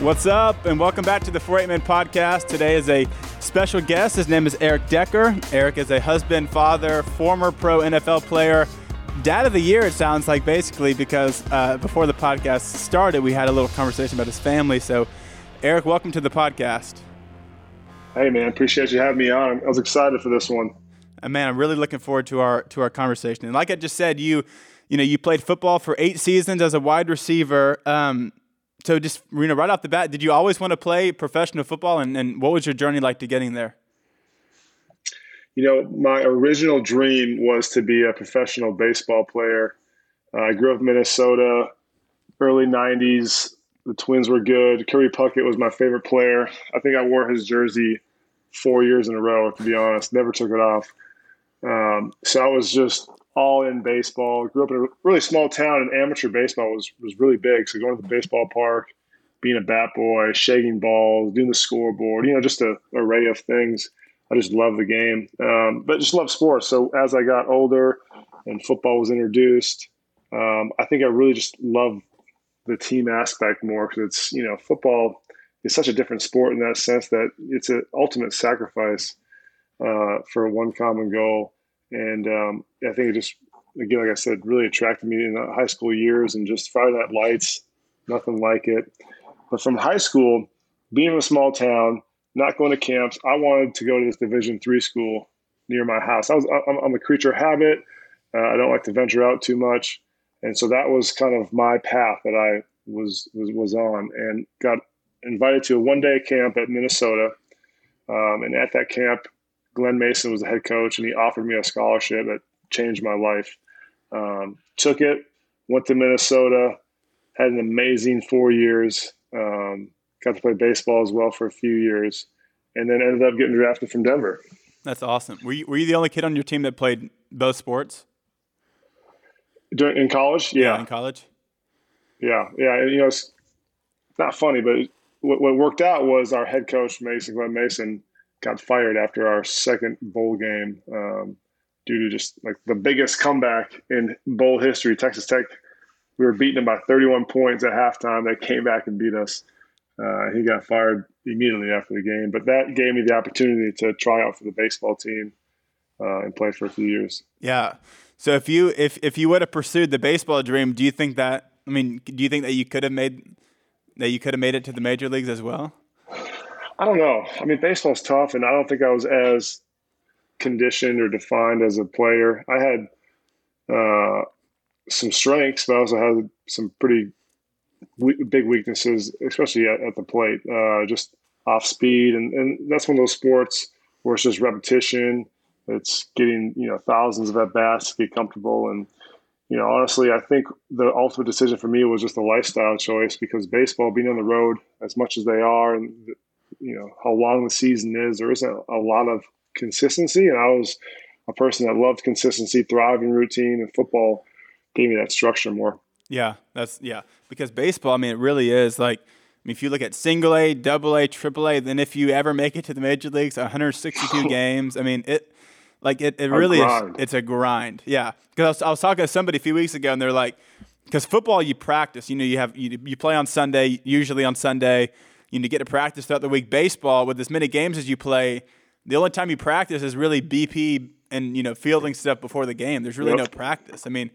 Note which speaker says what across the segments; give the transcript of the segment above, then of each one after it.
Speaker 1: What's up, and welcome back to the 48 Man Podcast. Today is a special guest. His name is Eric Decker. Eric is a husband, father, former pro NFL player, dad of the year, it sounds like, basically, because uh, before the podcast started, we had a little conversation about his family. So, Eric, welcome to the podcast.
Speaker 2: Hey, man, appreciate you having me on. I was excited for this one.
Speaker 1: And man, I'm really looking forward to our to our conversation. And like I just said, you you know you played football for eight seasons as a wide receiver. Um, so just you know, right off the bat, did you always want to play professional football, and, and what was your journey like to getting there?
Speaker 2: You know, my original dream was to be a professional baseball player. Uh, I grew up in Minnesota, early '90s. The Twins were good. Kirby Puckett was my favorite player. I think I wore his jersey four years in a row. To be honest, never took it off. Um, so I was just all in baseball. Grew up in a really small town, and amateur baseball was was really big. So going to the baseball park, being a bat boy, shaking balls, doing the scoreboard, you know, just a array of things. I just love the game, um, but just love sports. So as I got older and football was introduced, um, I think I really just love the team aspect more because it's you know football is such a different sport in that sense that it's an ultimate sacrifice uh, for one common goal. And um, I think it just, again, like I said, really attracted me in the high school years and just Friday Night Lights, nothing like it. But from high school, being in a small town, not going to camps, I wanted to go to this Division three school near my house. I was, I'm, I'm a creature of habit. Uh, I don't like to venture out too much, and so that was kind of my path that I was was was on, and got invited to a one day camp at Minnesota. Um, and at that camp, Glen Mason was the head coach, and he offered me a scholarship that changed my life. Um, took it, went to Minnesota, had an amazing four years. Um, got to play baseball as well for a few years, and then ended up getting drafted from Denver.
Speaker 1: That's awesome. Were you, were you the only kid on your team that played both sports?
Speaker 2: During, in college, yeah.
Speaker 1: yeah. in college.
Speaker 2: Yeah, yeah. And, you know, it's not funny, but what, what worked out was our head coach Mason Glen Mason got fired after our second bowl game um, due to just like the biggest comeback in bowl history. Texas Tech, we were beating them by 31 points at halftime. They came back and beat us. Uh, he got fired immediately after the game, but that gave me the opportunity to try out for the baseball team uh, and play for a few years.
Speaker 1: Yeah. So if you if if you would have pursued the baseball dream, do you think that I mean, do you think that you could have made that you could have made it to the major leagues as well?
Speaker 2: I don't know. I mean, baseball's tough, and I don't think I was as conditioned or defined as a player. I had uh, some strengths, but I also had some pretty we- big weaknesses, especially at, at the plate. Uh, just off speed, and, and that's one of those sports where it's just repetition. It's getting you know thousands of at bats to get comfortable, and you know honestly, I think the ultimate decision for me was just a lifestyle choice because baseball, being on the road as much as they are, and you know how long the season is. There isn't a lot of consistency, and I was a person that loved consistency, thriving routine, and football gave me that structure more.
Speaker 1: Yeah, that's yeah. Because baseball, I mean, it really is like. I mean, if you look at single A, double A, triple A, then if you ever make it to the major leagues, 162 games. I mean, it like it, it really is. It's a grind. Yeah, because I was, I was talking to somebody a few weeks ago, and they're like, because football you practice. You know, you have you, you play on Sunday, usually on Sunday you need to get to practice throughout the week. Baseball, with as many games as you play, the only time you practice is really BP and you know fielding stuff before the game. There's really yep. no practice. I mean,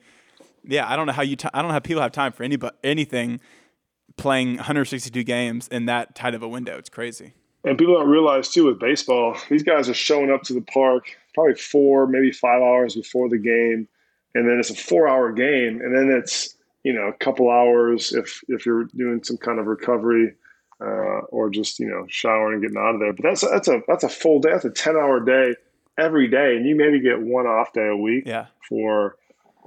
Speaker 1: yeah, I don't know how you. T- I don't know how people have time for any but anything playing 162 games in that tight of a window. It's crazy.
Speaker 2: And people don't realize too with baseball, these guys are showing up to the park probably four, maybe five hours before the game, and then it's a four-hour game, and then it's you know a couple hours if if you're doing some kind of recovery uh, or just you know showering and getting out of there. But that's that's a that's a full day. That's a ten hour day every day, and you maybe get one off day a week.
Speaker 1: Yeah.
Speaker 2: For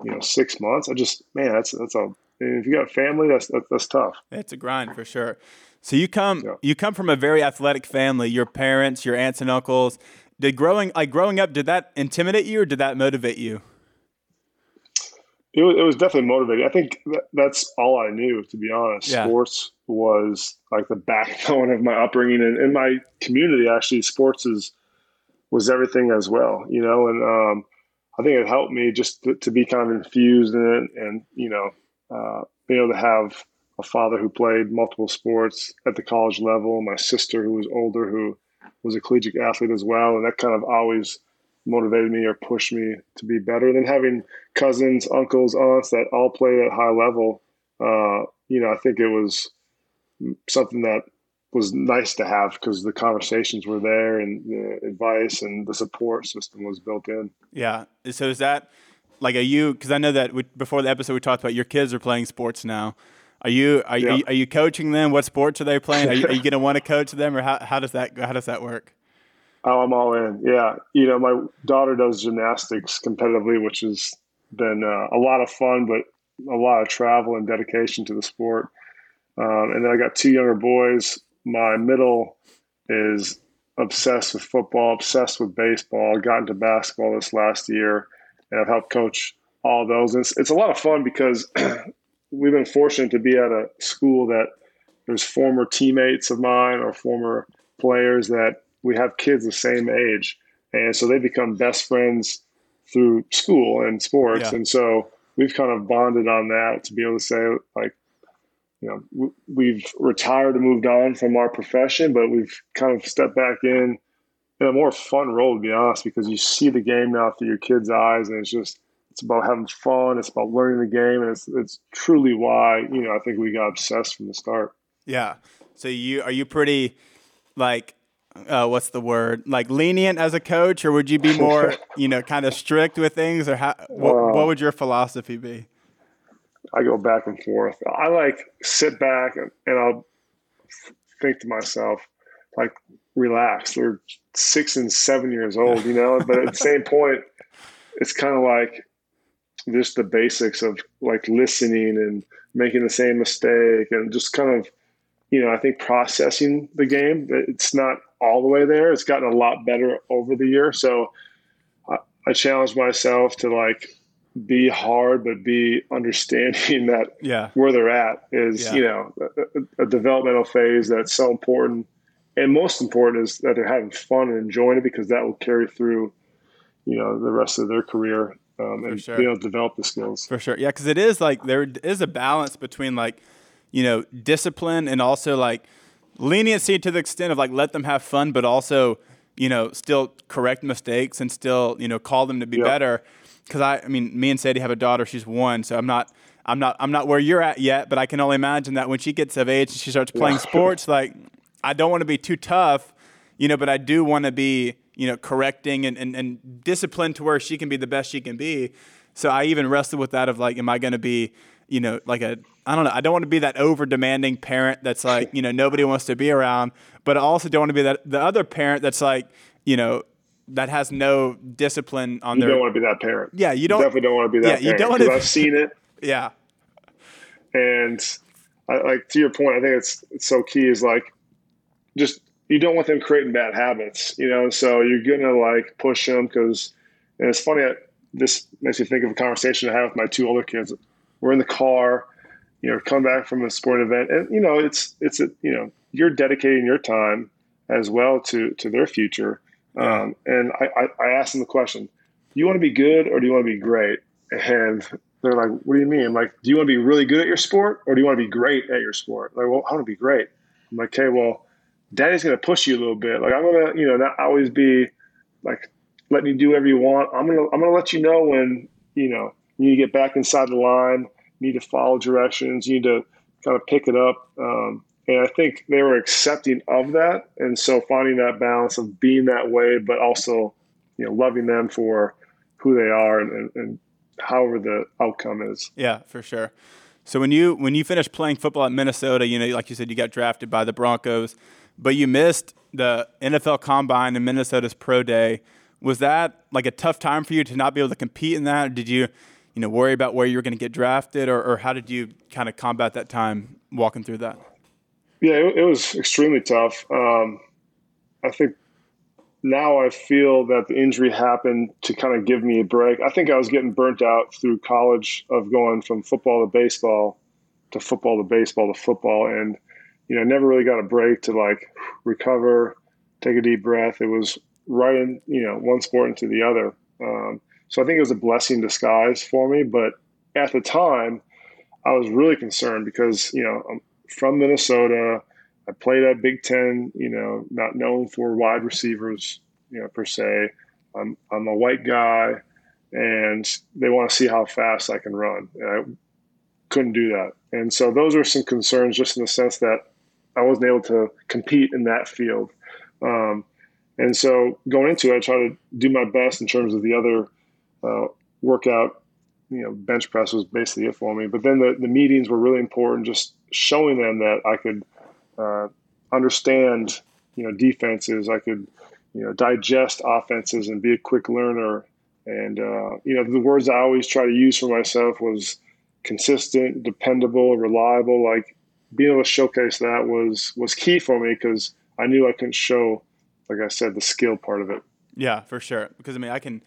Speaker 2: you know six months. I just man, that's that's a if you got family, that's that's, that's tough.
Speaker 1: It's a grind for sure. So you come yeah. you come from a very athletic family. Your parents, your aunts and uncles. Did growing like growing up, did that intimidate you or did that motivate you?
Speaker 2: It was, it was definitely motivating. I think that, that's all I knew, to be honest. Yeah. Sports was like the backbone of my upbringing and in my community. Actually, sports is was everything as well, you know. And um, I think it helped me just to, to, be kind of infused in it, and you know, uh, being able to have a father who played multiple sports at the college level, my sister who was older who was a collegiate athlete as well, and that kind of always motivated me or pushed me to be better. Than having cousins, uncles, aunts that all played at high level, uh, you know, I think it was something that was nice to have because the conversations were there and the advice and the support system was built in.
Speaker 1: Yeah. So is that like are you? Because I know that we, before the episode we talked about your kids are playing sports now. Are you are, yeah. you, are you coaching them? What sports are they playing? Are you, you going to want to coach them, or how, how does that how does that work?
Speaker 2: Oh, I'm all in. Yeah, you know, my daughter does gymnastics competitively, which has been uh, a lot of fun, but a lot of travel and dedication to the sport. Um, and then I got two younger boys. My middle is obsessed with football, obsessed with baseball. Got into basketball this last year, and I've helped coach all those. And it's, it's a lot of fun because we've been fortunate to be at a school that there's former teammates of mine or former players that we have kids the same age, and so they become best friends through school and sports, yeah. and so we've kind of bonded on that to be able to say like you know we've retired and moved on from our profession but we've kind of stepped back in in a more fun role to be honest because you see the game now through your kids eyes and it's just it's about having fun it's about learning the game and it's it's truly why you know i think we got obsessed from the start.
Speaker 1: Yeah. So you are you pretty like uh, what's the word like lenient as a coach or would you be more you know kind of strict with things or how what, uh, what would your philosophy be
Speaker 2: i go back and forth i like sit back and, and i'll think to myself like relax they're six and seven years old you know but at the same point it's kind of like just the basics of like listening and making the same mistake and just kind of you know i think processing the game it's not all the way there. It's gotten a lot better over the year. So I, I challenge myself to like be hard, but be understanding that
Speaker 1: yeah.
Speaker 2: where they're at is, yeah. you know, a, a, developmental phase that's so important. And most important is that they're having fun and enjoying it because that will carry through, you know, the rest of their career um, and sure. able to develop the skills.
Speaker 1: For sure. Yeah. Cause it is like, there is a balance between like, you know, discipline and also like, leniency to the extent of like let them have fun, but also you know still correct mistakes and still you know call them to be yep. better. Because I, I mean, me and Sadie have a daughter. She's one, so I'm not. I'm not I'm not where you're at yet, but I can only imagine that when she gets of age and she starts playing sports, like I don't want to be too tough, you know, but I do want to be, you know, correcting and, and, and disciplined to where she can be the best she can be. So I even wrestled with that of like, am I going to be, you know, like a I don't know. I don't want to be that over demanding parent that's like, you know, nobody wants to be around, but I also don't want to be that the other parent that's like, you know, that has no discipline on
Speaker 2: you
Speaker 1: their.
Speaker 2: You don't want to be that parent.
Speaker 1: Yeah, you don't.
Speaker 2: You definitely don't want to be that. Yeah, parent, you don't want to. I've seen it.
Speaker 1: Yeah.
Speaker 2: And I, like to your point, I think it's it's so key is like, just you don't want them creating bad habits, you know. So you're gonna like push them because, and it's funny. This makes me think of a conversation I had with my two older kids. We're in the car you know, come back from a sport event, and you know, it's it's a you know, you're dedicating your time as well to to their future. Um, and I, I, I asked them the question: Do you want to be good or do you want to be great? And they're like, "What do you mean? Like, do you want to be really good at your sport or do you want to be great at your sport?" Like, well, I want to be great. I'm like, okay, well, daddy's gonna push you a little bit. Like, I'm gonna, you know, not always be like letting you do whatever you want. I'm gonna I'm gonna let you know when you know you need to get back inside the line you need to follow directions, you need to kind of pick it up. Um, and I think they were accepting of that. And so finding that balance of being that way, but also, you know, loving them for who they are and, and, and however the outcome is.
Speaker 1: Yeah, for sure. So when you when you finished playing football at Minnesota, you know, like you said, you got drafted by the Broncos, but you missed the NFL Combine and Minnesota's Pro Day. Was that like a tough time for you to not be able to compete in that? Or did you you know, worry about where you were going to get drafted, or, or how did you kind of combat that time walking through that?
Speaker 2: Yeah, it, it was extremely tough. Um, I think now I feel that the injury happened to kind of give me a break. I think I was getting burnt out through college of going from football to baseball to football to baseball to football, and you know, never really got a break to like recover, take a deep breath. It was right in you know one sport into the other. Um, so I think it was a blessing in disguise for me. But at the time, I was really concerned because you know from Minnesota. I played at Big Ten, you know, not known for wide receivers, you know, per se. I'm I'm a white guy, and they want to see how fast I can run. And I couldn't do that, and so those are some concerns, just in the sense that I wasn't able to compete in that field. Um, and so going into it, I try to do my best in terms of the other uh, workout. You know, bench press was basically it for me. But then the, the meetings were really important, just showing them that I could uh, understand, you know, defenses. I could, you know, digest offenses and be a quick learner. And, uh, you know, the words I always try to use for myself was consistent, dependable, reliable. Like being able to showcase that was, was key for me because I knew I couldn't show, like I said, the skill part of it.
Speaker 1: Yeah, for sure. Because I mean, I can,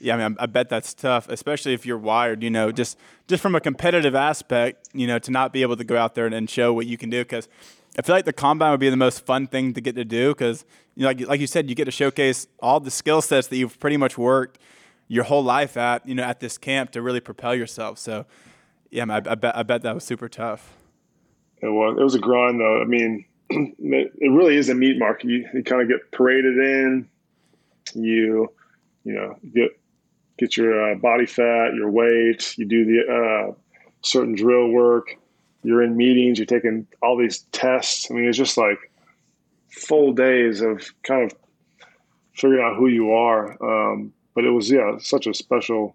Speaker 1: yeah, I mean, I bet that's tough, especially if you're wired. You know, just just from a competitive aspect, you know, to not be able to go out there and, and show what you can do. Because I feel like the combine would be the most fun thing to get to do. Because you know, like like you said, you get to showcase all the skill sets that you've pretty much worked your whole life at, you know, at this camp to really propel yourself. So, yeah, I, I bet I bet that was super tough.
Speaker 2: It was. It was a grind, though. I mean, it really is a meat market. You, you kind of get paraded in. You, you know, get get your uh, body fat, your weight. You do the uh, certain drill work. You're in meetings. You're taking all these tests. I mean, it's just like full days of kind of figuring out who you are. Um, but it was yeah, such a special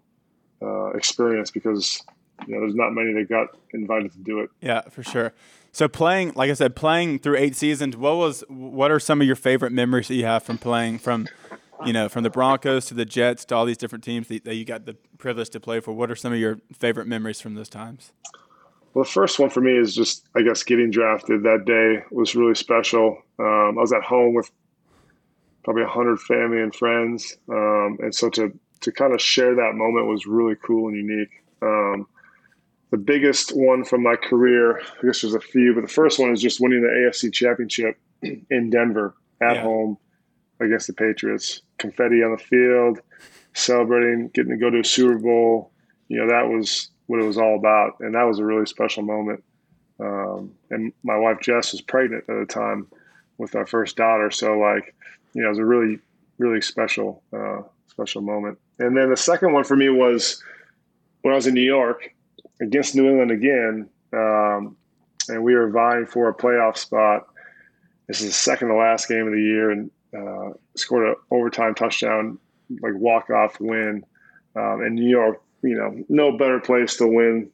Speaker 2: uh, experience because you know there's not many that got invited to do it.
Speaker 1: Yeah, for sure. So playing, like I said, playing through eight seasons. What was what are some of your favorite memories that you have from playing from, you know, from the Broncos to the Jets to all these different teams that, you got the privilege to play for? What are some of your favorite memories from those times?
Speaker 2: Well, the first one for me is just, I guess, getting drafted that day was really special. Um, I was at home with probably a hundred family and friends, um, and so to to kind of share that moment was really cool and unique. Um, the biggest one from my career, I guess there's a few, but the first one is just winning the AFC Championship in Denver at yeah. home against the Patriots. Confetti on the field, celebrating, getting to go to a Super Bowl. You know, that was what it was all about, and that was a really special moment. Um, and my wife Jess was pregnant at the time with our first daughter, so like, you know, it was a really, really special, uh, special moment. And then the second one for me was when I was in New York against New England again, um, and we were vying for a playoff spot. This is the second to last game of the year, and uh, scored an overtime touchdown, like walk off win. Um, in New York, you know, no better place to win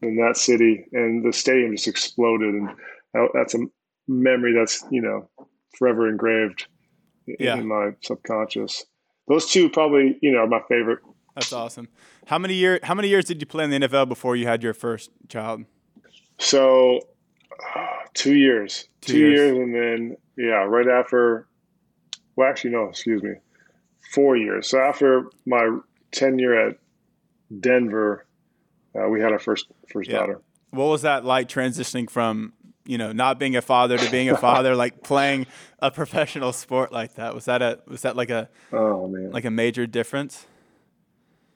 Speaker 2: than that city, and the stadium just exploded, and that's a memory that's you know forever engraved yeah. in my subconscious. Those two probably, you know, are my favorite
Speaker 1: that's awesome. How many year How many years did you play in the NFL before you had your first child?
Speaker 2: So, uh, two years. Two, two years. years. and then yeah, right after. Well, actually, no. Excuse me. Four years. So after my tenure at Denver, uh, we had our first first yeah. daughter.
Speaker 1: What was that like transitioning from you know not being a father to being a father, like playing a professional sport like that? Was that a was that like a
Speaker 2: oh man
Speaker 1: like a major difference?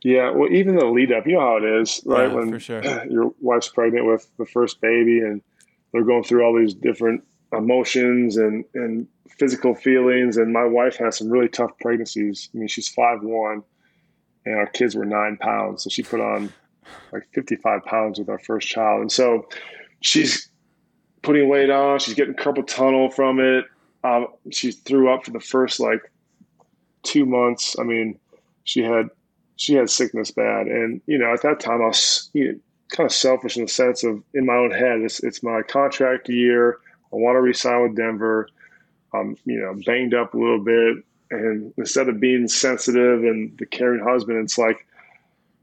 Speaker 2: Yeah, well, even the lead up, you know how it is, right?
Speaker 1: Yeah, when sure.
Speaker 2: your wife's pregnant with the first baby, and they're going through all these different emotions and and physical feelings. And my wife has some really tough pregnancies. I mean, she's five one, and our kids were nine pounds, so she put on like fifty five pounds with our first child, and so she's putting weight on. She's getting carpal tunnel from it. Um, she threw up for the first like two months. I mean, she had she had sickness bad, and you know at that time I was you know, kind of selfish in the sense of in my own head it's it's my contract year. I want to resign with Denver. I'm you know banged up a little bit, and instead of being sensitive and the caring husband, it's like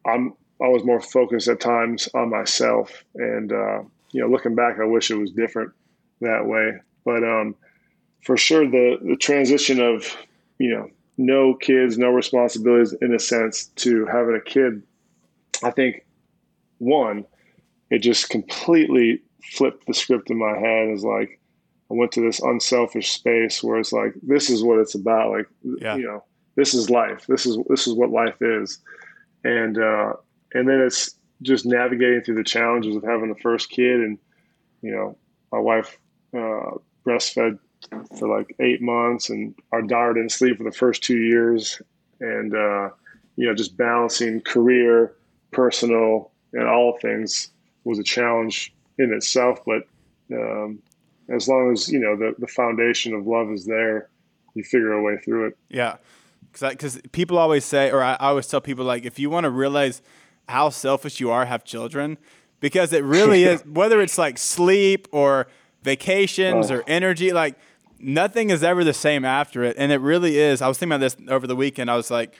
Speaker 2: I'm I was more focused at times on myself, and uh, you know looking back, I wish it was different that way. But um, for sure, the the transition of you know no kids, no responsibilities in a sense to having a kid, I think one, it just completely flipped the script in my head. Is like I went to this unselfish space where it's like this is what it's about. Like yeah. you know, this is life. This is this is what life is, and uh, and then it's just navigating through the challenges of having the first kid and you know my wife uh, breastfed for like eight months and our daughter didn't sleep for the first two years and uh, you know just balancing career personal and all things was a challenge in itself but um, as long as you know the, the foundation of love is there you figure a way through it.
Speaker 1: Yeah. Because people always say or I, I always tell people like if you want to realize how selfish you are have children because it really is whether it's like sleep or vacations oh. or energy like nothing is ever the same after it. And it really is. I was thinking about this over the weekend. I was like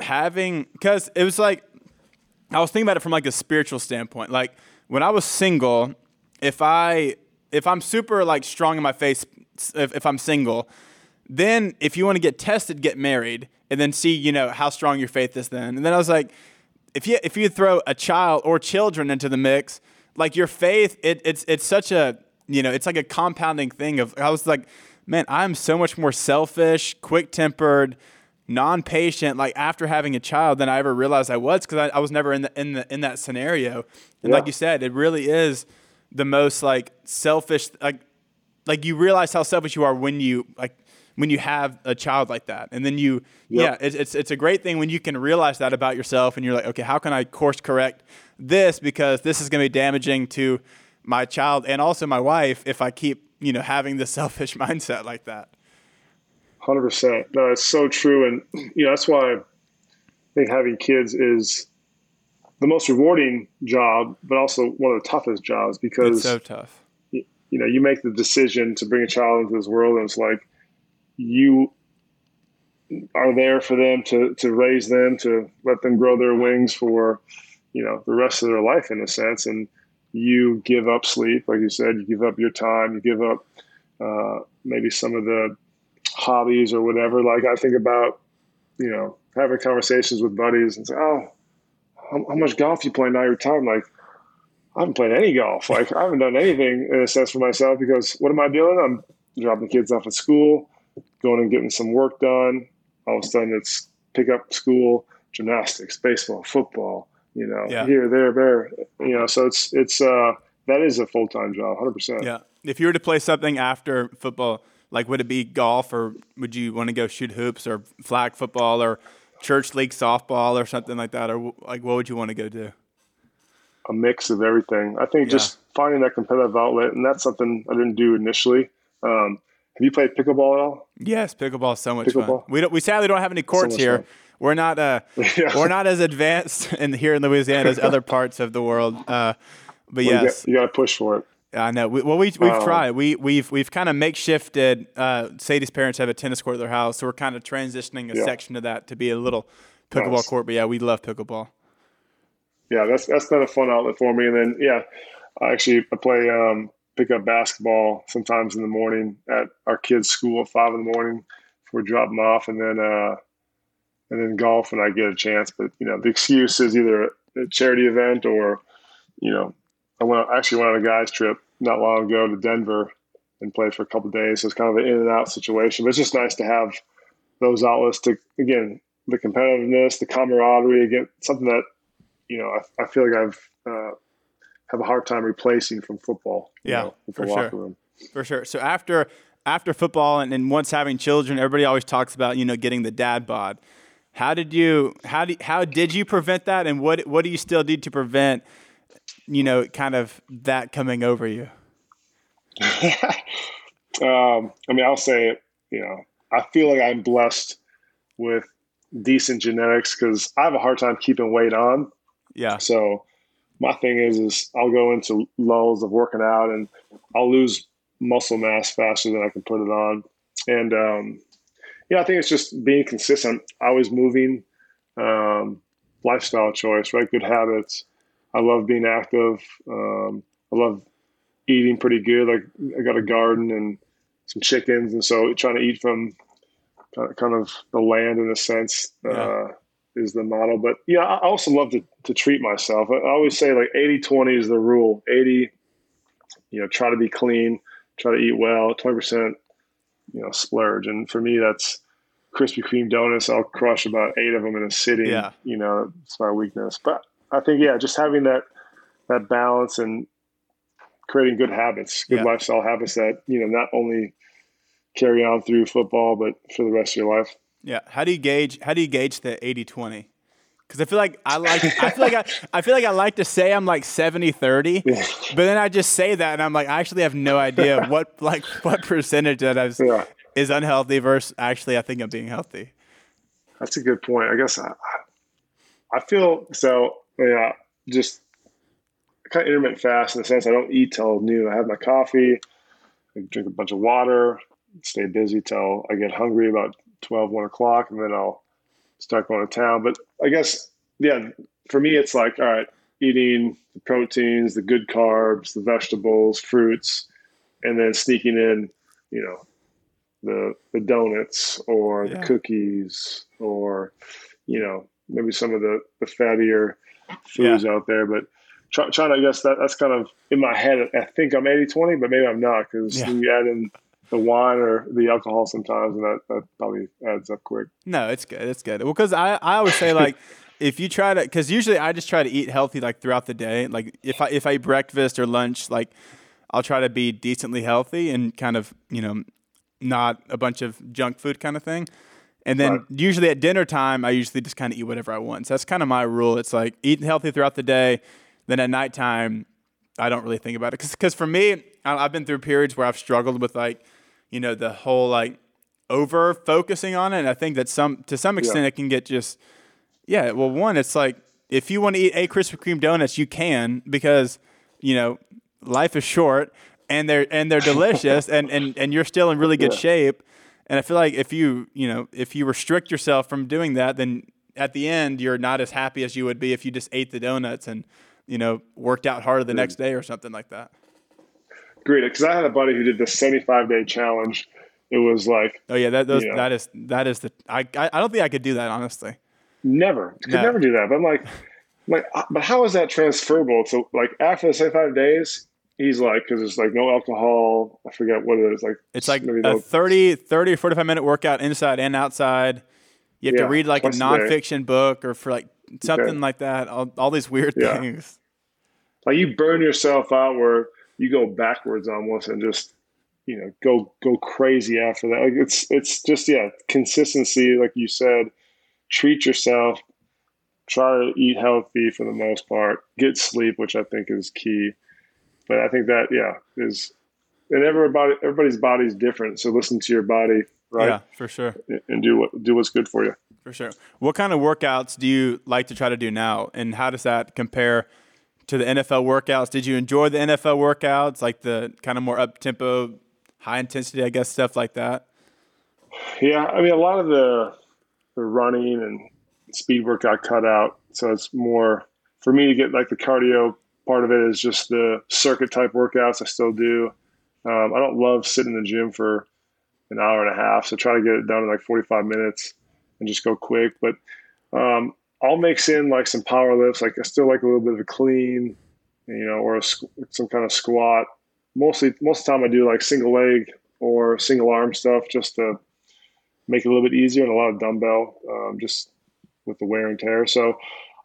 Speaker 1: having because it was like i was thinking about it from like a spiritual standpoint. Like when i was single if i if i'm super like strong in my face if, if i'm single then if you want to get tested get married and then see you know how strong your faith is then and then i was like if you if you throw a child or children into the mix like your faith it, it's it's such a you know it's like a compounding thing of i was like man, I'm so much more selfish, quick tempered, non patient, like after having a child than I ever realized I was because I, I, was never in the in the in that scenario. And yeah. like you said, it really is the most like selfish like like you realize how selfish you are when you like when you have a child like that and then you yep. yeah it's, it's it's a great thing when you can realize that about yourself and you're like okay how can i course correct this because this is going to be damaging to my child and also my wife if i keep you know having the selfish mindset like that.
Speaker 2: Hundred percent. No, it's so true, and you know that's why I think having kids is the most rewarding job, but also one of the toughest jobs because
Speaker 1: it's so tough.
Speaker 2: You, you know, you make the decision to bring a child into this world, and it's like you are there for them to to raise them, to let them grow their wings for you know the rest of their life in a sense, and you give up sleep, like you said, you give up your time, you give up uh, maybe some of the hobbies or whatever. Like I think about, you know, having conversations with buddies and say, oh, how, how much golf you play now your time? Like, I haven't played any golf. Like I haven't done anything in a sense for myself because what am I doing? I'm dropping the kids off at school, going and getting some work done. All of a sudden it's pick up school, gymnastics, baseball, football, you know, yeah. here, there, there, you know, so it's, it's, uh, that is a full time job, 100%.
Speaker 1: Yeah. If you were to play something after football, like would it be golf or would you want to go shoot hoops or flag football or church league softball or something like that? Or like what would you want to go do?
Speaker 2: A mix of everything. I think yeah. just finding that competitive outlet, and that's something I didn't do initially. Um, have you played pickleball at all?
Speaker 1: Yes, pickleball is so much pickleball? fun. We don't, we sadly don't have any courts so here. Fun we're not uh, yeah. we're not as advanced in here in Louisiana as other parts of the world. Uh, but well, yes,
Speaker 2: you got to push for it.
Speaker 1: I know. We, well, we, we've um, tried. We, we've we've kind of makeshifted. Uh, Sadie's parents have a tennis court at their house, so we're kind of transitioning a yeah. section of that to be a little pickleball nice. court. But yeah, we love pickleball.
Speaker 2: Yeah, that's that's been a fun outlet for me. And then yeah, I actually I play um, pick up basketball sometimes in the morning at our kids' school at five in the morning. We drop them off, and then uh, and then golf when I get a chance. But you know, the excuse is either a charity event or, you know, I went actually went on a guys trip not long ago to Denver and played for a couple days. So it's kind of an in and out situation. But it's just nice to have those outlets to again the competitiveness, the camaraderie, again something that you know I, I feel like I've uh, have a hard time replacing from football.
Speaker 1: Yeah, know, for sure. For sure. So after after football and, and once having children, everybody always talks about you know getting the dad bod. How did you how do how did you prevent that, and what what do you still need to prevent, you know, kind of that coming over you?
Speaker 2: um, I mean, I'll say it. You know, I feel like I'm blessed with decent genetics because I have a hard time keeping weight on.
Speaker 1: Yeah.
Speaker 2: So my thing is, is I'll go into lulls of working out and I'll lose muscle mass faster than I can put it on. And um, yeah, I think it's just being consistent, always moving, um, lifestyle choice, right? Good habits. I love being active. Um, I love eating pretty good. Like I got a garden and some chickens, and so trying to eat from kind of the land in a sense uh, yeah. is the model. But yeah, I also love to, to treat myself. I always say like 80 20 is the rule. 80, you know, try to be clean, try to eat well, 20% you know splurge. And for me, that's Krispy Kreme donuts. I'll crush about eight of them in a sitting. Yeah. You know, it's my weakness. But I think yeah, just having that that balance and creating good habits, good yeah. lifestyle habits that you know not only carry on through football but for the rest of your life.
Speaker 1: Yeah. How do you gauge? How do you gauge the 80-20? Because I feel like I like I feel like I, I feel like I like to say I'm like 70-30, but then I just say that and I'm like I actually have no idea what like what percentage that is yeah. is unhealthy versus actually I think I'm being healthy.
Speaker 2: That's a good point. I guess I, I feel so. Oh, yeah, just kind of intermittent fast in the sense I don't eat till noon. I have my coffee, I drink a bunch of water, stay busy till I get hungry about 12, 1 o'clock, and then I'll start going to town. But I guess, yeah, for me, it's like, all right, eating the proteins, the good carbs, the vegetables, fruits, and then sneaking in, you know, the the donuts or yeah. the cookies or, you know, maybe some of the, the fattier foods yeah. out there. But try, trying to, I guess that that's kind of in my head. I think I'm 80 20, but maybe I'm not because yeah. you add in the wine or the alcohol sometimes, and that, that probably adds up quick.
Speaker 1: No, it's good. It's good. Well, because I, I always say, like, if you try to, because usually I just try to eat healthy, like, throughout the day. Like, if I, if I eat breakfast or lunch, like, I'll try to be decently healthy and kind of, you know, not a bunch of junk food kind of thing. And then right. usually at dinner time, I usually just kind of eat whatever I want. So that's kind of my rule. It's like eating healthy throughout the day. Then at nighttime, I don't really think about it. Because for me, I've been through periods where I've struggled with like, you know, the whole like over focusing on it. And I think that some to some extent yeah. it can get just yeah. Well, one, it's like if you want to eat a Krispy Kreme donuts, you can because you know life is short and they're and they're delicious and, and and you're still in really good yeah. shape. And I feel like if you you know if you restrict yourself from doing that, then at the end you're not as happy as you would be if you just ate the donuts and you know worked out harder the next day or something like that.
Speaker 2: Great, because I had a buddy who did the 75 day challenge. It was like,
Speaker 1: oh yeah, that those, you know, that is that is the I, I don't think I could do that honestly.
Speaker 2: Never could no. never do that. But I'm like, like, but how is that transferable? to like after the 75 days, he's like, because it's like no alcohol. I forget what it is. Like
Speaker 1: it's like a 30, 30 45 minute workout inside and outside. You have yeah, to read like a nonfiction book or for like something okay. like that. All, all these weird yeah. things.
Speaker 2: Like you burn yourself out where you go backwards almost and just you know go go crazy after that. Like it's it's just yeah consistency, like you said. Treat yourself. Try to eat healthy for the most part. Get sleep, which I think is key. But I think that yeah is and everybody everybody's body is different. So listen to your body, right?
Speaker 1: Yeah, for sure.
Speaker 2: And do what do what's good for you.
Speaker 1: For sure. What kind of workouts do you like to try to do now, and how does that compare to the NFL workouts? Did you enjoy the NFL workouts, like the kind of more up tempo, high intensity, I guess, stuff like that?
Speaker 2: Yeah, I mean, a lot of the the running and speed work got cut out, so it's more for me to get like the cardio part of it is just the circuit type workouts. I still do. Um, I don't love sitting in the gym for an hour and a half, so try to get it done in like 45 minutes and just go quick. But um, I'll mix in like some power lifts. Like I still like a little bit of a clean, you know, or a, some kind of squat. Mostly, most of the time I do like single leg or single arm stuff just to make it a little bit easier and a lot of dumbbell um, just with the wear and tear. So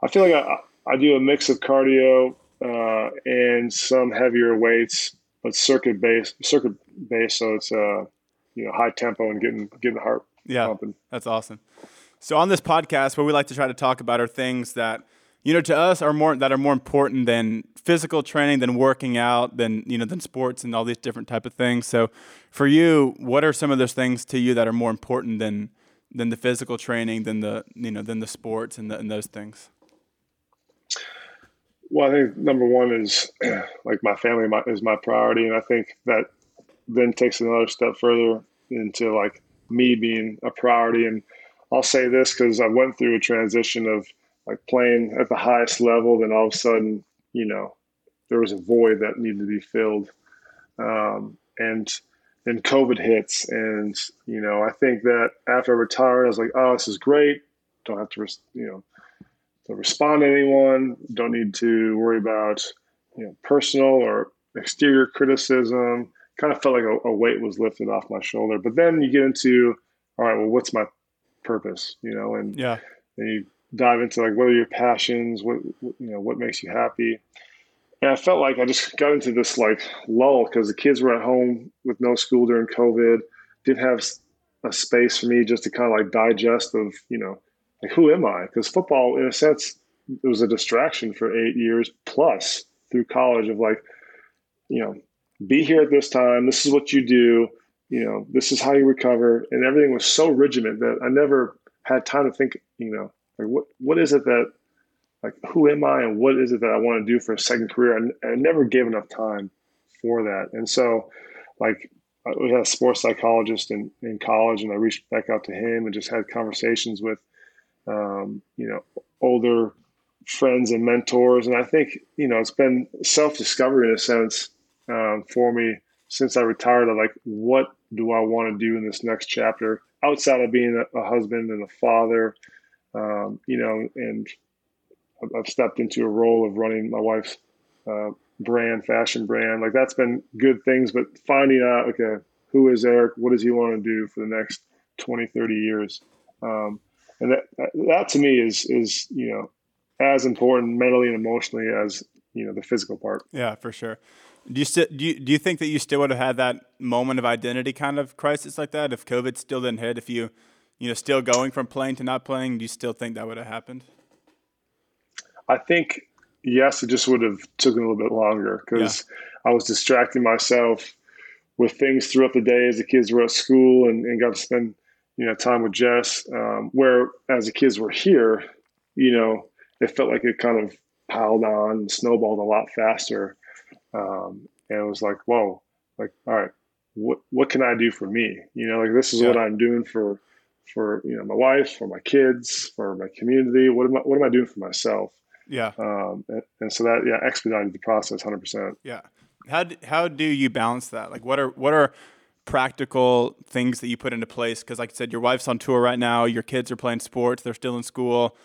Speaker 2: I feel like I, I do a mix of cardio and some heavier weights, but circuit based, circuit based. So it's uh, you know high tempo and getting getting the heart
Speaker 1: yeah,
Speaker 2: pumping.
Speaker 1: That's awesome. So on this podcast, what we like to try to talk about are things that you know to us are more that are more important than physical training, than working out, than you know than sports and all these different type of things. So for you, what are some of those things to you that are more important than than the physical training, than the you know than the sports and, the, and those things?
Speaker 2: Well, I think number one is like my family is my priority, and I think that then takes another step further into like me being a priority and I'll say this because I went through a transition of like playing at the highest level, then all of a sudden, you know, there was a void that needed to be filled. Um, and then COVID hits, and you know, I think that after I retired, I was like, oh, this is great. Don't have to, you know, to respond to anyone. Don't need to worry about, you know, personal or exterior criticism. Kind of felt like a, a weight was lifted off my shoulder. But then you get into, all right, well, what's my purpose, you know, and
Speaker 1: yeah,
Speaker 2: and you dive into like what are your passions, what you know, what makes you happy. And I felt like I just got into this like lull because the kids were at home with no school during COVID. Didn't have a space for me just to kind of like digest of you know like who am I? Because football, in a sense, it was a distraction for eight years plus through college of like you know be here at this time. This is what you do. You know, this is how you recover, and everything was so rigid that I never had time to think. You know, like what what is it that like who am I and what is it that I want to do for a second career? And I never gave enough time for that. And so, like we had a sports psychologist in, in college, and I reached back out to him and just had conversations with, um, you know, older friends and mentors. And I think you know it's been self discovery in a sense um, for me since I retired. Of like, what do I want to do in this next chapter outside of being a, a husband and a father? Um, you know, and I've stepped into a role of running my wife's uh, brand, fashion brand. Like that's been good things, but finding out, okay, who is Eric? What does he want to do for the next 20, 30 years? Um, and that, that, to me is, is, you know, as important mentally and emotionally as, you know, the physical part.
Speaker 1: Yeah, for sure. Do you still do you, do you think that you still would have had that moment of identity kind of crisis like that if COVID still didn't hit? If you, you know, still going from playing to not playing, do you still think that would have happened?
Speaker 2: I think yes, it just would have taken a little bit longer because yeah. I was distracting myself with things throughout the day as the kids were at school and, and got to spend you know time with Jess. Um, where as the kids were here, you know, it felt like it kind of piled on snowballed a lot faster. Um, and it was like, whoa, like, all right, what what can I do for me? You know, like this is yeah. what I'm doing for for you know my wife, for my kids, for my community. What am I what am I doing for myself?
Speaker 1: Yeah.
Speaker 2: Um, and, and, so that yeah expedited the process 100%.
Speaker 1: Yeah. How how do you balance that? Like what are what are practical things that you put into place because like I said your wife's on tour right now, your kids are playing sports, they're still in school.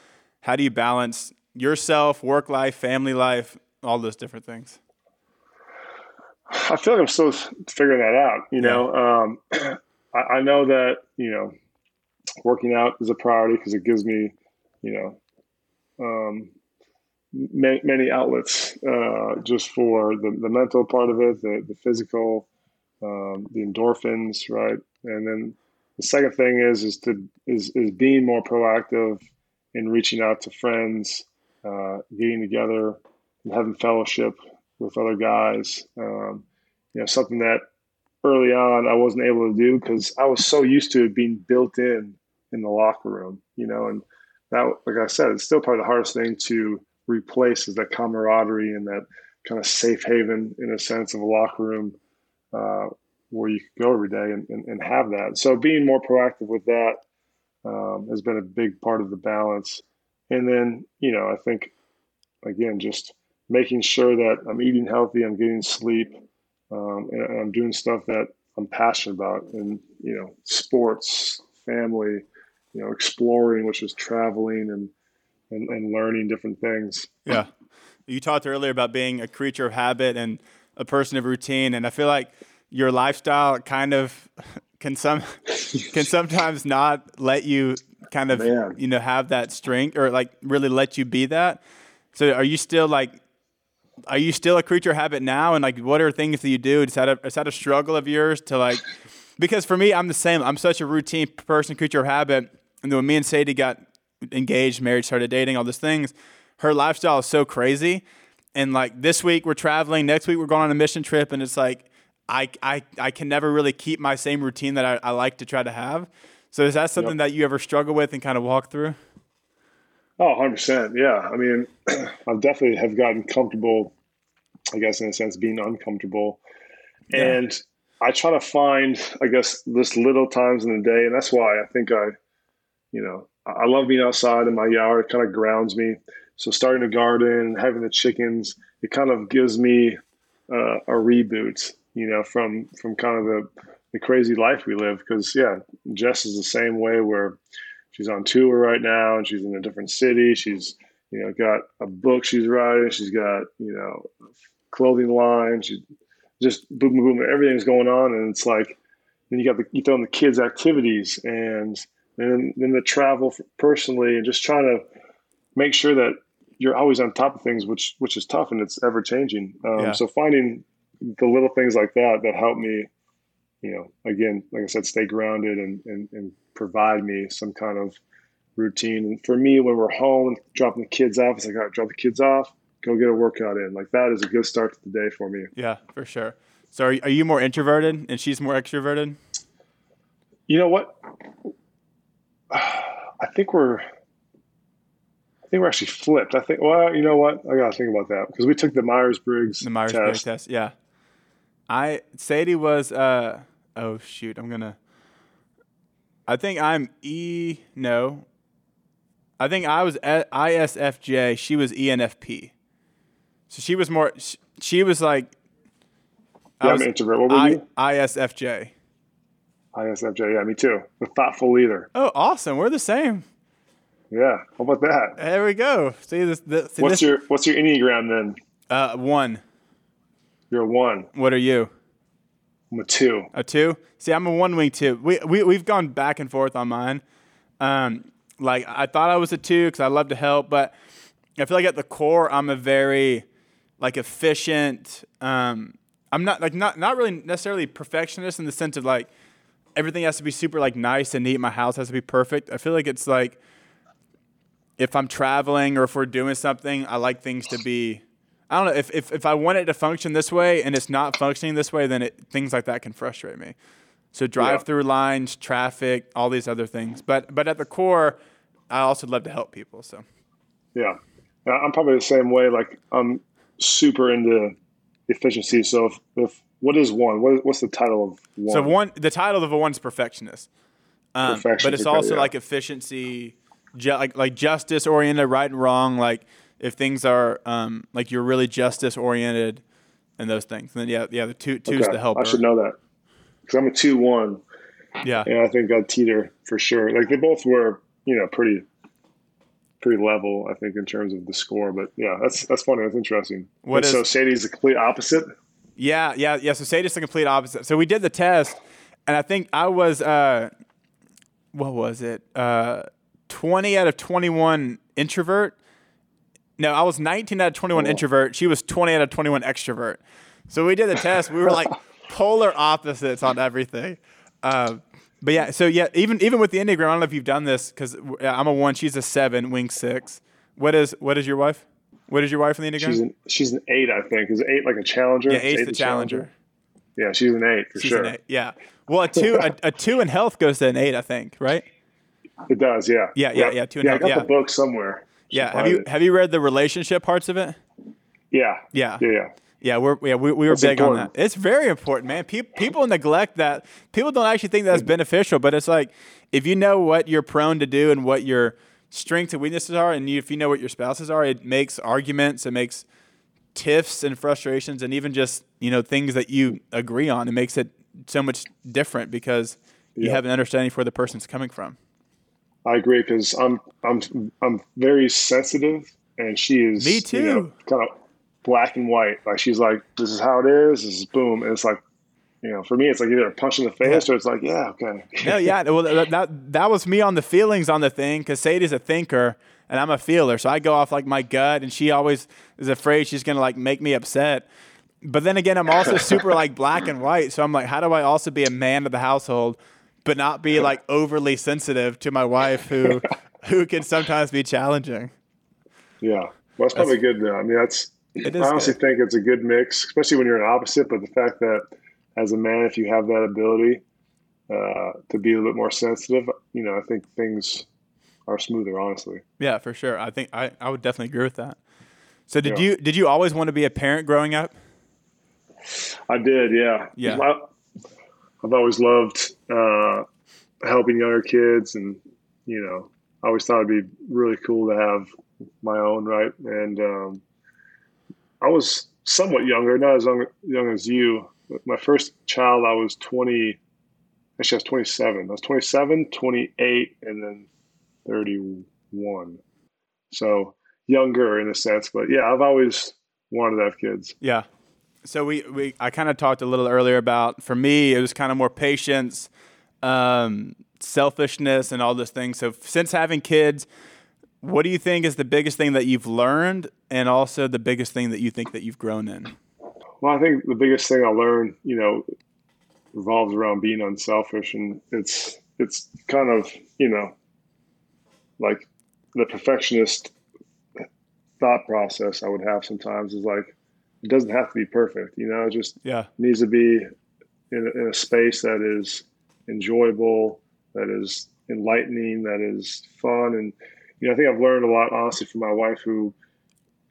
Speaker 1: How do you balance yourself, work life, family life, all those different things?
Speaker 2: I feel like I'm still figuring that out, you yeah. know. Um, I, I know that, you know, working out is a priority because it gives me, you know, um, many, many outlets uh, just for the, the mental part of it, the, the physical, um, the endorphins, right? And then the second thing is is to is is being more proactive in reaching out to friends, uh, getting together, and having fellowship with other guys. Um, you know, something that early on I wasn't able to do because I was so used to it being built in in the locker room. You know, and that, like I said, it's still probably the hardest thing to replace is that camaraderie and that kind of safe haven in a sense of a locker room uh, where you could go every day and, and, and, have that. So being more proactive with that um, has been a big part of the balance. And then, you know, I think, again, just making sure that I'm eating healthy, I'm getting sleep, um, and, and I'm doing stuff that I'm passionate about and, you know, sports, family, you know, exploring, which is traveling and, and, and learning different things.
Speaker 1: Yeah. You talked earlier about being a creature of habit and a person of routine. And I feel like your lifestyle kind of can some can sometimes not let you kind of Man. you know have that strength or like really let you be that. So are you still like are you still a creature of habit now? And like what are things that you do? Is that a is that a struggle of yours to like because for me I'm the same. I'm such a routine person, creature of habit. And then when me and Sadie got engaged, married, started dating, all these things. Her lifestyle is so crazy. And like this week we're traveling, next week we're going on a mission trip, and it's like I I, I can never really keep my same routine that I, I like to try to have. So is that something yep. that you ever struggle with and kind of walk through?
Speaker 2: Oh, 100%. Yeah. I mean, I definitely have gotten comfortable, I guess, in a sense, being uncomfortable. Yeah. And I try to find, I guess, this little times in the day. And that's why I think I, you know, I love being outside in my yard. It kind of grounds me. So starting a garden, having the chickens, it kind of gives me uh, a reboot, you know, from from kind of the the crazy life we live. Because yeah, Jess is the same way where she's on tour right now and she's in a different city. She's you know got a book she's writing. She's got you know clothing line. She just boom boom boom. Everything's going on, and it's like then you got the you throw in the kids' activities and and then the travel personally and just trying to make sure that you're always on top of things, which which is tough and it's ever changing. Um, yeah. So finding the little things like that that help me, you know, again, like I said, stay grounded and and, and provide me some kind of routine. And for me, when we're home, dropping the kids off, it's like, all right, drop the kids off, go get a workout in. Like that is a good start to the day for me.
Speaker 1: Yeah, for sure. So are, are you more introverted and she's more extroverted?
Speaker 2: You know what? I think we're think we're actually flipped. I think well, you know what? I gotta think about that because we took the Myers Briggs
Speaker 1: the Myers Briggs test. Yeah, I Sadie was uh oh shoot I'm gonna I think I'm E no I think I was ISFJ she was ENFP so she was more she, she was like
Speaker 2: yeah, I was I'm introvert. What were I, you?
Speaker 1: ISFJ.
Speaker 2: ISFJ, yeah, me too. The thoughtful leader.
Speaker 1: Oh, awesome. We're the same.
Speaker 2: Yeah. How about that?
Speaker 1: There we go. See this. this
Speaker 2: see, what's
Speaker 1: this?
Speaker 2: your What's your enneagram then?
Speaker 1: Uh, one.
Speaker 2: You're a one.
Speaker 1: What are you?
Speaker 2: I'm a two.
Speaker 1: A two? See, I'm a one wing two. We we we've gone back and forth on mine. Um, like I thought I was a two because I love to help, but I feel like at the core I'm a very like efficient. Um, I'm not like not not really necessarily perfectionist in the sense of like everything has to be super like nice and neat. My house has to be perfect. I feel like it's like if I'm traveling or if we're doing something, I like things to be. I don't know if, if, if I want it to function this way and it's not functioning this way, then it, things like that can frustrate me. So drive through yeah. lines, traffic, all these other things. But but at the core, I also love to help people. So
Speaker 2: yeah, I'm probably the same way. Like I'm super into efficiency. So if, if what is one? What, what's the title of one?
Speaker 1: So one, the title of a one's perfectionist. Um, Perfection, but it's also yeah. like efficiency, ju- like like justice oriented, right and wrong. Like if things are um, like you're really justice oriented, and those things. And then yeah, yeah, the two two's okay. the helper.
Speaker 2: I should know that because I'm a two one.
Speaker 1: Yeah,
Speaker 2: and I think I'd teeter for sure. Like they both were, you know, pretty pretty level, I think, in terms of the score. But yeah, that's that's funny. That's interesting. What is, so Sadie's the complete opposite.
Speaker 1: Yeah, yeah, yeah. So Sadie's the complete opposite. So we did the test, and I think I was, uh, what was it? Uh, 20 out of 21 introvert. No, I was 19 out of 21 oh. introvert. She was 20 out of 21 extrovert. So we did the test. We were like polar opposites on everything. Um, but yeah, so yeah, even even with the enneagram, I don't know if you've done this because I'm a one, she's a seven, wing six. What is what is your wife? What is your wife in the enneagram?
Speaker 2: She's an she's an eight, I think. Is eight like a challenger?
Speaker 1: Yeah, eight's eight the challenger. challenger.
Speaker 2: Yeah, she's an eight for
Speaker 1: she's
Speaker 2: sure.
Speaker 1: Eight, yeah. Well, a two a, a, two in health goes to an eight, I think, right?
Speaker 2: It does, yeah.
Speaker 1: Yeah, yeah, yeah. Two in
Speaker 2: yeah,
Speaker 1: health.
Speaker 2: I got
Speaker 1: yeah.
Speaker 2: the book somewhere.
Speaker 1: Yeah. Have you it. have you read the relationship parts of it?
Speaker 2: Yeah.
Speaker 1: Yeah.
Speaker 2: Yeah. yeah.
Speaker 1: Yeah, we're yeah we, we were that's big important. on that. It's very important, man. People people neglect that. People don't actually think that's mm. beneficial, but it's like if you know what you're prone to do and what your strengths and weaknesses are, and you, if you know what your spouses are, it makes arguments, it makes tiffs and frustrations, and even just you know things that you agree on. It makes it so much different because you have an understanding for the person's coming from.
Speaker 2: I agree because I'm I'm I'm very sensitive, and she is
Speaker 1: me too.
Speaker 2: You know, kind of black and white. Like she's like, this is how it is. This is boom. And it's like, you know, for me, it's like either a punch in the face yeah. or it's like, yeah, okay.
Speaker 1: no, yeah. Well, that that was me on the feelings on the thing because Sadie's a thinker and I'm a feeler, so I go off like my gut, and she always is afraid she's gonna like make me upset. But then again, I'm also super like black and white, so I'm like, how do I also be a man of the household, but not be like overly sensitive to my wife, who who can sometimes be challenging.
Speaker 2: Yeah, well, that's probably that's, good. Though. I mean, that's I honestly good. think it's a good mix, especially when you're an opposite. But the fact that as a man, if you have that ability uh, to be a little bit more sensitive, you know, I think things are smoother. Honestly.
Speaker 1: Yeah, for sure. I think I, I would definitely agree with that. So did yeah. you did you always want to be a parent growing up?
Speaker 2: I did. Yeah.
Speaker 1: Yeah.
Speaker 2: I, I've always loved uh, helping younger kids, and you know, I always thought it'd be really cool to have my own right and. Um, I was somewhat younger, not as young, young as you. My first child, I was 20. Actually, I was 27. I was 27, 28, and then 31. So younger in a sense, but yeah, I've always wanted to have kids.
Speaker 1: Yeah. So we, we I kind of talked a little earlier about for me it was kind of more patience, um, selfishness, and all those things. So since having kids, what do you think is the biggest thing that you've learned, and also the biggest thing that you think that you've grown in?
Speaker 2: Well, I think the biggest thing I learned, you know, revolves around being unselfish, and it's it's kind of you know, like the perfectionist thought process I would have sometimes is like it doesn't have to be perfect, you know, it just
Speaker 1: yeah
Speaker 2: needs to be in a, in a space that is enjoyable, that is enlightening, that is fun, and you know, I think I've learned a lot honestly from my wife who.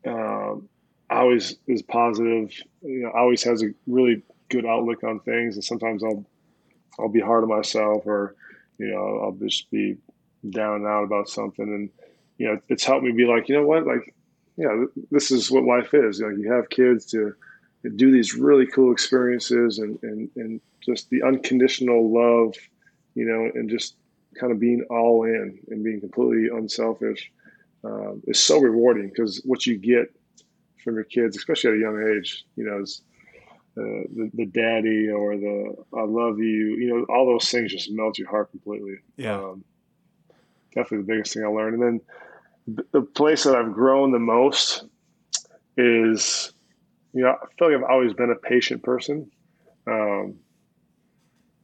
Speaker 2: Um, always is positive. You know, always has a really good outlook on things. And sometimes I'll I'll be hard on myself, or you know, I'll just be down and out about something. And you know, it's helped me be like, you know what, like, yeah, this is what life is. You know, you have kids to do these really cool experiences, and and and just the unconditional love, you know, and just kind of being all in and being completely unselfish um, is so rewarding because what you get from your kids, especially at a young age, you know, is uh, the, the daddy or the I love you, you know, all those things just melt your heart completely.
Speaker 1: Yeah. Um,
Speaker 2: definitely the biggest thing I learned. And then the place that I've grown the most is, you know, I feel like I've always been a patient person. Um,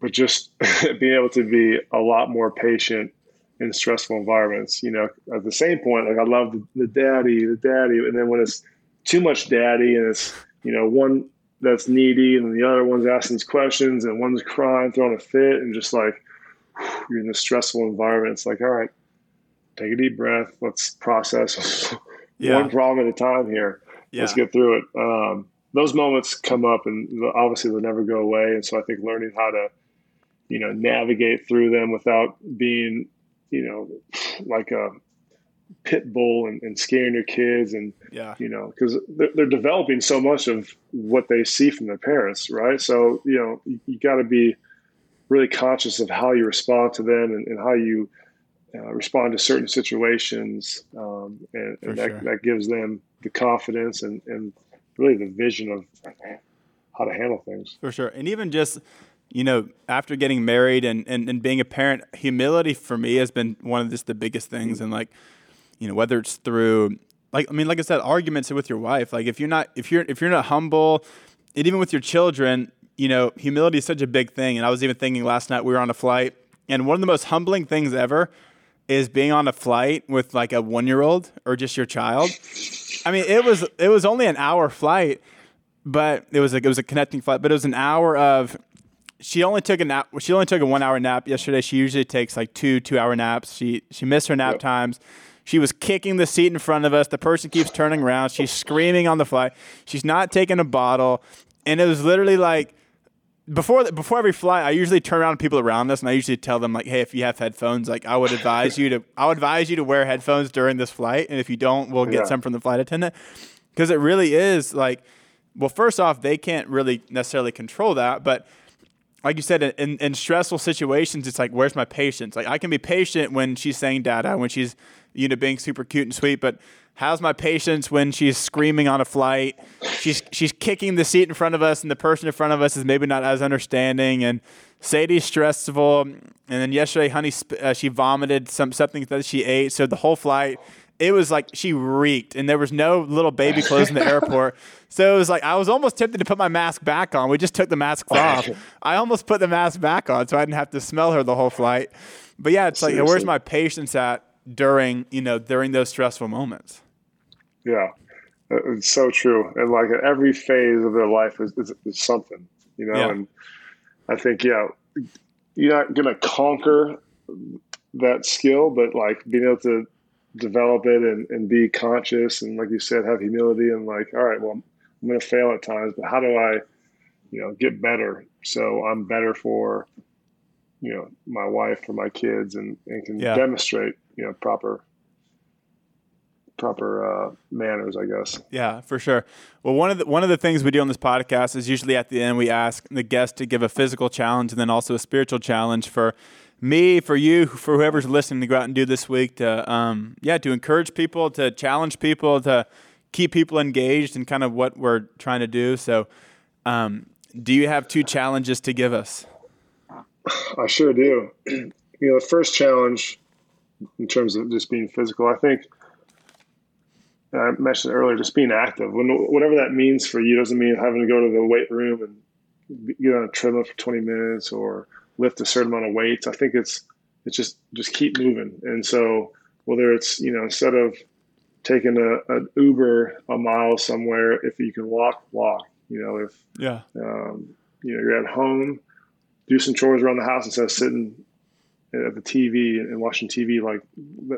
Speaker 2: but just being able to be a lot more patient in stressful environments, you know, at the same point, like I love the, the daddy, the daddy. And then when it's too much daddy and it's, you know, one that's needy and the other one's asking these questions and one's crying, throwing a fit and just like you're in a stressful environment. It's like, all right, take a deep breath. Let's process yeah. one problem at a time here. Yeah. Let's get through it. Um, those moments come up and obviously they'll never go away. And so I think learning how to, you know, navigate through them without being, you know, like a pit bull and, and scaring your kids and
Speaker 1: yeah
Speaker 2: you know because they're, they're, developing so much of what they see from their parents right so you know you, you got to be really conscious of how you respond to them and, and how you uh, respond to certain situations um, and, and that, sure. that gives them the confidence and, and really the vision of how to handle things
Speaker 1: for sure and even just you know, after getting married and, and, and being a parent, humility for me has been one of just the biggest things. And like, you know, whether it's through like I mean, like I said, arguments with your wife. Like if you're not if you're if you're not humble, and even with your children, you know, humility is such a big thing. And I was even thinking last night we were on a flight, and one of the most humbling things ever is being on a flight with like a one year old or just your child. I mean, it was it was only an hour flight, but it was like it was a connecting flight, but it was an hour of she only took a nap. She only took a one hour nap yesterday. She usually takes like two two hour naps. She she missed her nap yep. times. She was kicking the seat in front of us. The person keeps turning around. She's screaming on the flight. She's not taking a bottle. And it was literally like before before every flight, I usually turn around to people around us and I usually tell them like, hey, if you have headphones, like I would advise you to I would advise you to wear headphones during this flight. And if you don't, we'll get yeah. some from the flight attendant. Because it really is like well, first off, they can't really necessarily control that, but like you said, in, in stressful situations, it's like, where's my patience? Like, I can be patient when she's saying dada, when she's you know, being super cute and sweet, but how's my patience when she's screaming on a flight? She's she's kicking the seat in front of us, and the person in front of us is maybe not as understanding. And Sadie's stressful. And then yesterday, Honey, uh, she vomited some something that she ate. So the whole flight, it was like she reeked, and there was no little baby clothes in the airport. So it was like I was almost tempted to put my mask back on. We just took the mask off. I almost put the mask back on so I didn't have to smell her the whole flight. But yeah, it's Seriously. like where's my patience at during you know during those stressful moments.
Speaker 2: Yeah, it's so true. And like at every phase of their life is, is, is something, you know. Yeah. And I think yeah, you're not gonna conquer that skill, but like being able to develop it and, and be conscious and like you said, have humility and like, all right, well, I'm gonna fail at times, but how do I, you know, get better so I'm better for you know my wife or my kids and, and can yeah. demonstrate you know proper proper uh, manners, I guess.
Speaker 1: Yeah, for sure. Well, one of the one of the things we do on this podcast is usually at the end we ask the guest to give a physical challenge and then also a spiritual challenge for me, for you, for whoever's listening to go out and do this week to um, yeah to encourage people, to challenge people, to keep people engaged in kind of what we're trying to do. So, um, do you have two challenges to give us?
Speaker 2: I sure do. You know, the first challenge in terms of just being physical. I think I mentioned earlier, just being active. When, whatever that means for you doesn't mean having to go to the weight room and get on a treadmill for 20 minutes or lift a certain amount of weights. I think it's it's just just keep moving. And so whether it's you know instead of taking a, an Uber a mile somewhere, if you can walk, walk. You know, if
Speaker 1: yeah,
Speaker 2: um, you know you're at home, do some chores around the house instead of sitting at the TV and watching TV. Like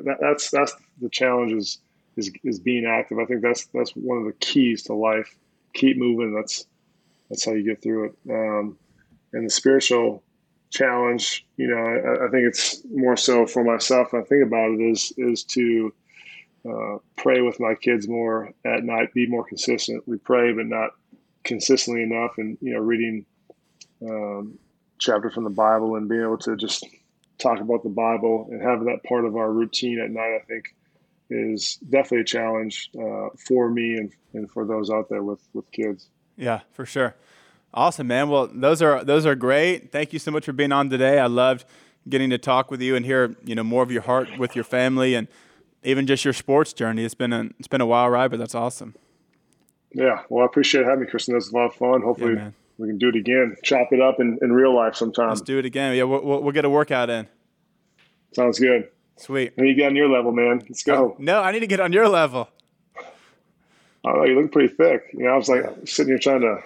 Speaker 2: that, that's that's the challenge is, is is being active. I think that's that's one of the keys to life. Keep moving. That's that's how you get through it. Um, and the spiritual challenge, you know, I, I, think it's more so for myself. I think about it is is to uh, pray with my kids more at night, be more consistent. We pray, but not consistently enough, and you know, reading um, chapter from the Bible and being able to just talk about the Bible and having that part of our routine at night, I think, is definitely a challenge uh, for me and, and for those out there with with kids.
Speaker 1: Yeah, for sure. Awesome, man. Well, those are those are great. Thank you so much for being on today. I loved getting to talk with you and hear you know more of your heart with your family and even just your sports journey. It's been a it's been a wild ride, but that's awesome.
Speaker 2: Yeah, well, I appreciate having me, Christian. This was a lot of fun. Hopefully, yeah, we can do it again. Chop it up in, in real life sometime.
Speaker 1: Let's do it again. Yeah, we'll, we'll, we'll get a workout in.
Speaker 2: Sounds good.
Speaker 1: Sweet.
Speaker 2: And you get on your level, man. Let's go.
Speaker 1: Oh, no, I need to get on your level.
Speaker 2: Oh, you look pretty thick. You know, I was like sitting here trying to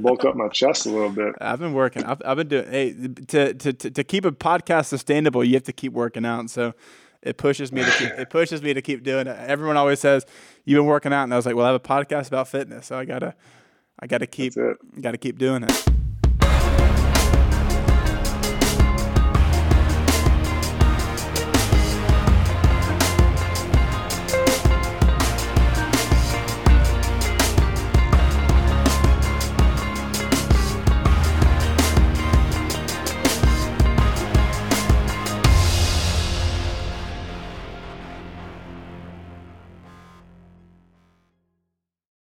Speaker 2: bulk up my chest a little bit.
Speaker 1: I've been working. I've, I've been doing. Hey, to, to to keep a podcast sustainable, you have to keep working out. So it pushes me to keep, it pushes me to keep doing it. Everyone always says you've been working out, and I was like, well, I have a podcast about fitness, so I gotta I gotta keep gotta keep doing it.